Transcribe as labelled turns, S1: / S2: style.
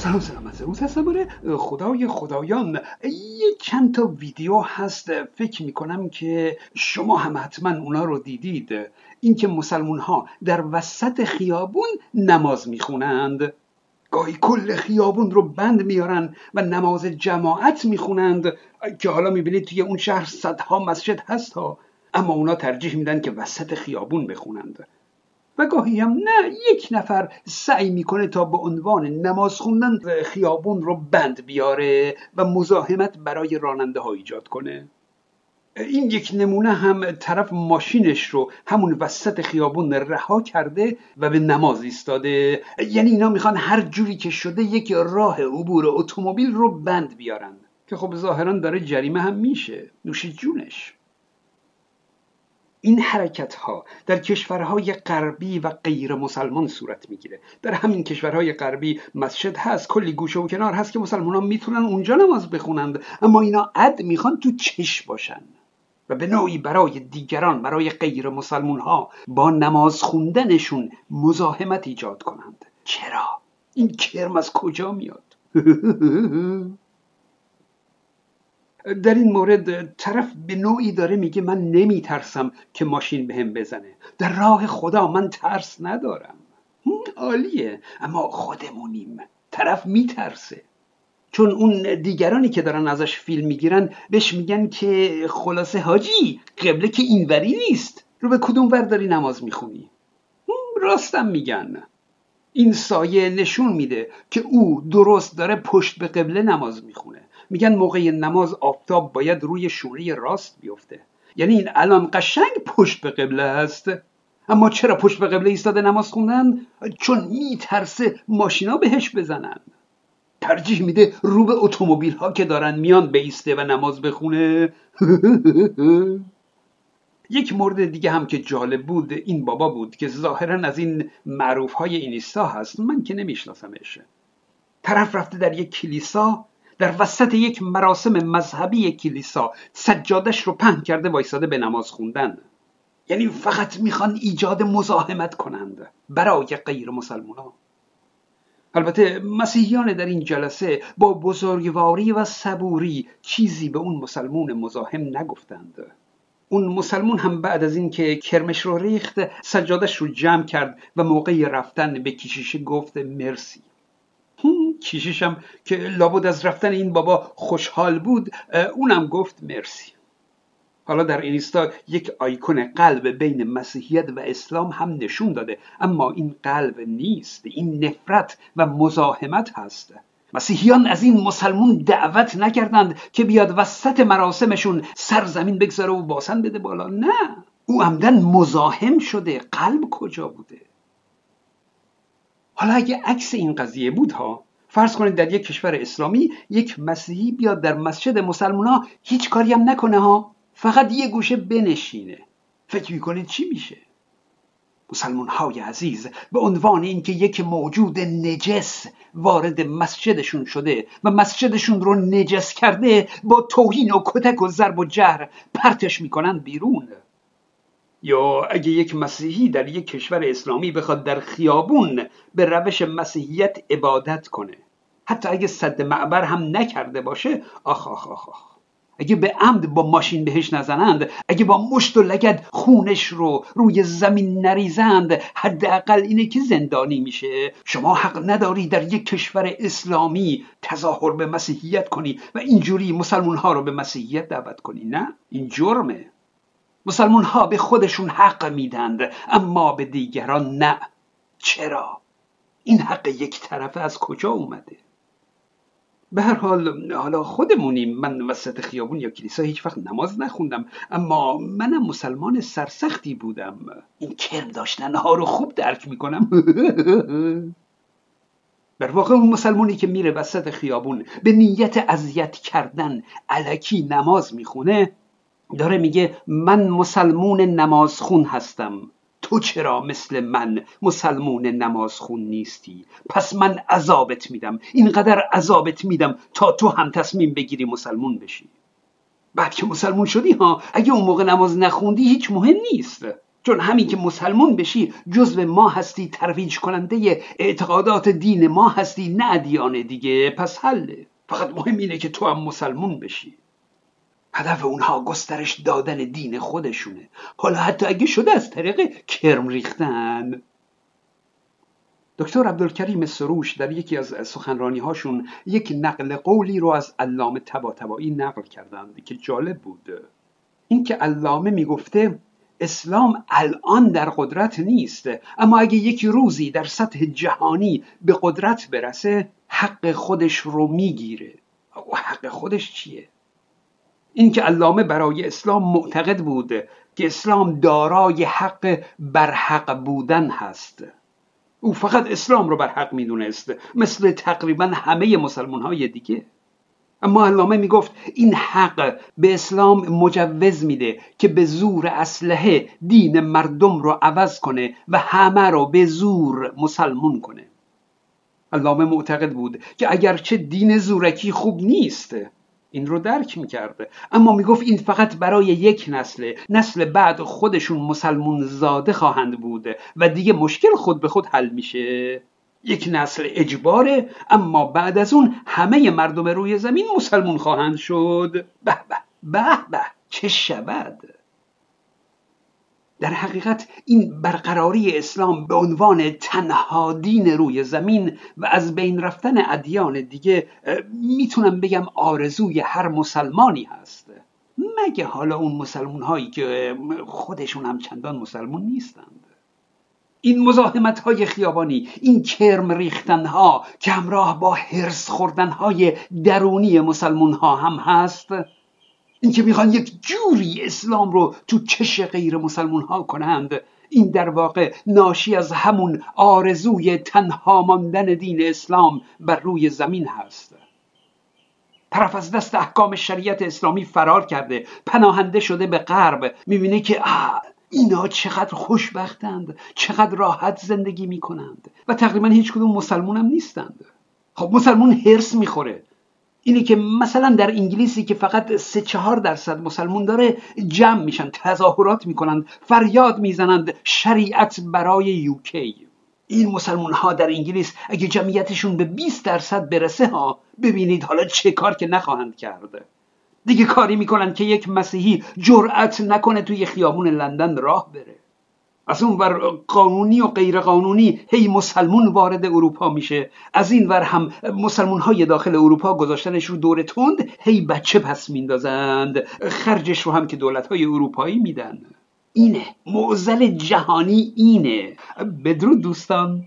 S1: سلام سلام از هستم خدای خدایان. یه چند تا ویدیو هست. فکر می‌کنم که شما هم حتما اونا رو دیدید. اینکه مسلمون ها در وسط خیابون نماز می‌خونند. گاهی کل خیابون رو بند میارن و نماز جماعت می‌خونند. که حالا می‌بینید توی اون شهر صدها مسجد هست ها اما اونا ترجیح میدن که وسط خیابون بخونند. و گاهی هم نه یک نفر سعی می‌کنه تا به عنوان نماز خوندن خیابون رو بند بیاره و مزاحمت برای راننده ها ایجاد کنه. این یک نمونه هم طرف ماشینش رو همون وسط خیابون رها کرده و به نماز ایستاده. یعنی اینا می‌خوان هر جوری که شده یک راه عبور اتومبیل رو بند بیارن. که خب ظاهرا داره جریمه هم میشه. نوش جونش. این حرکت ها در کشورهای غربی و غیر مسلمان صورت می‌گیره در همین کشورهای غربی مسجد هست کلی گوشه و کنار هست که مسلمان ها می‌تونن اونجا نماز بخونند اما اینا عد می‌خوان تو چش باشن و به نوعی برای دیگران برای غیر مسلمون ها با نماز خوندنشون مزاحمت ایجاد کنند چرا؟ این کرم از کجا میاد؟ در این مورد طرف به نوعی داره میگه من نمیترسم که ماشین بهم به بزنه. در راه خدا من ترس ندارم. عالیه. اما خودمونیم. طرف میترسه. چون اون دیگرانی که دارن ازش فیلم می‌گیرن بهش میگن که خلاصه حاجی قبله که اینوری نیست. رو به کدوم ور داری نماز می‌خونی؟ راستم میگن. این سایه نشون میده که او درست داره پشت به قبله نماز می‌خونه. میگن موقع نماز آفتاب باید روی شونه راست بیفته. یعنی این الان قشنگ پشت به قبله هست اما چرا پشت به قبله ایستاده نماز خوندن؟ چون میترسه ماشینا بهش بزنن. ترجیح میده رو به اتومبیل ها که دارن میان بیسته و نماز بخونه. یک مورد دیگه هم که جالب بود این بابا بود که ظاهرا از این معروف های اینیستا هست. من که نمیشناسمش. طرف رفته در یک کلیسا در وسط یک مراسم مذهبی کلیسا سجادش رو پهن کرده وایساده به نماز خوندن. یعنی فقط می‌خوان ایجاد مزاحمت کنند برای غیر مسلمان البته مسیحیان در این جلسه با بزرگواری و صبوری چیزی به اون مسلمون مزاحم نگفتند. اون مسلمون هم بعد از اینکه کرمش رو ریخت سجادش رو جمع کرد و موقع رفتن به کشیشه گفت مرسی. کشیشم که لابد از رفتن این بابا خوشحال بود اونم گفت مرسی. حالا در اینستا یک آیکون قلب بین مسیحیت و اسلام هم نشون داده اما این قلب نیست این نفرت و مزاحمت هست. مسیحیان از این مسلمون دعوت نکردند که بیاد وسط مراسمشون سرزمین بگذاره و باسن بده بالا. نه او عمدن مزاحم شده. قلب کجا بوده؟ حالا اگه عکس این قضیه بود ها فرض کنید در یک کشور اسلامی یک مسیحی بیاد در مسجد مسلمان ها هیچ کاری هم نکنه ها. فقط یه گوشه بنشینه. فکر می‌کنید چی میشه؟ مسلمان های عزیز به عنوان اینکه یک موجود نجس وارد مسجدشون شده و مسجدشون رو نجس کرده با توهین و کتک و ضرب و جر پرتش می‌کنن بیرون. یا اگه یک مسیحی در یک کشور اسلامی بخواد در خیابون به روش مسیحیت عبادت کنه حتی اگه صد معبر هم نکرده باشه آخ آخ آخ, آخ. اگه به عمد با ماشین بهش نزنند اگه با مشت و لگد خونش رو روی زمین نریزند حداقل اینه که زندانی میشه. شما حق نداری در یک کشور اسلامی تظاهر به مسیحیت کنی و اینجوری مسلمون ها رو به مسیحیت دعوت کنی نه؟ این جرمه. مسلمون ها به خودشون حق میدند اما به دیگران نه. چرا؟ این حق یک طرفه از کجا اومده؟ به هر حال حالا خودمونیم. من وسط خیابون یا کلیسا هیچ وقت نماز نخوندم اما منم مسلمان سرسختی بودم. این کرم داشتن ها رو خوب درک می‌کنم. بر واقع اون مسلمونی که میره وسط خیابون به نیت اذیت کردن علکی نماز می‌خونه داره میگه من مسلمون نمازخون هستم. تو چرا مثل من مسلمون نمازخون نیستی؟ پس من عذابت میدم. اینقدر عذابت میدم تا تو هم تصمیم بگیری مسلمون بشی. بعد که مسلمون شدی ها اگه اون موقع نماز نخوندی هیچ مهم نیست. چون همین که مسلمون بشی جزو ما هستی ترویج کننده اعتقادات دین ما هستی نه ادیان دیگه. پس حله. فقط مهم اینه که تو هم مسلمون بشی. هدف اونها گسترش دادن دین خودشونه. حالا حتی اگه شده از طریق کرم ریختن. دکتر عبدالکریم سروش در یکی از سخنرانی هاشون یک نقل قولی رو از علامه تباتبایی نقل کردند که جالب بود. اینکه علامه می‌گفته اسلام الان در قدرت نیست اما اگه یک روزی در سطح جهانی به قدرت برسه حق خودش رو می‌گیره. و حق خودش چیه؟ اینکه علامه برای اسلام معتقد بود که اسلام دارای حق بر حق بودن هست. او فقط اسلام رو بر حق می‌دونست مثل تقریبا همه مسلمان های دیگه. اما علامه می‌گفت این حق به اسلام مجوز میده که به زور اسلحه دین مردم رو عوض کنه و همه رو به زور مسلمون کنه. علامه معتقد بود که اگرچه دین زورکی خوب نیست این رو درک می‌کرده. اما می‌گفت این فقط برای یک نسل نسل بعد خودشون مسلمون زاده خواهند بود و دیگه مشکل خود به خود حل میشه. یک نسل اجباره اما بعد از اون همه مردم روی زمین مسلمون خواهند شد. به به به به چه شود؟ در حقیقت این برقراری اسلام به عنوان تنها دین روی زمین و از بین رفتن ادیان دیگه می‌تونم بگم آرزوی هر مسلمانی هست. مگه حالا اون مسلمون هایی که خودشون هم چندان مسلمون نیستند؟ این مزاحمت های خیابانی این کرم ریختن ها که همراه با هرس خوردن های درونی مسلمون ها هم هست؟ اینکه می‌خوان یک جوری اسلام رو تو چش غیر مسلمون ها کنند این در واقع ناشی از همون آرزوی تنها ماندن دین اسلام بر روی زمین هست. طرف از دست احکام شریعت اسلامی فرار کرده پناهنده شده به غرب می‌بینه که آه اینا چقدر خوشبختند چقدر راحت زندگی می‌کنند و تقریبا هیچ کدوم مسلمون هم نیستند. خب مسلمون هرس می‌خوره. اینه که مثلا در انگلیسی که فقط سه چهار درصد مسلمون داره جمع میشن تظاهرات می‌کنند فریاد می‌زنند شریعت برای یوکی این مسلمون ها در انگلیس اگه جمعیتشون به 20 درصد برسه ها ببینید حالا چه کار که نخواهند کرده دیگه کاری می‌کنن که یک مسیحی جرأت نکنه توی خیابون لندن راه بره. از اون ور قانونی و غیر قانونی هی مسلمون وارد اروپا میشه. از این ور هم مسلمون های داخل اروپا گذاشتنش رو دور تند هی بچه پس میندازند. خرجش رو هم که دولت های اروپایی میدن. اینه. معزل جهانی اینه. بدرود دوستان.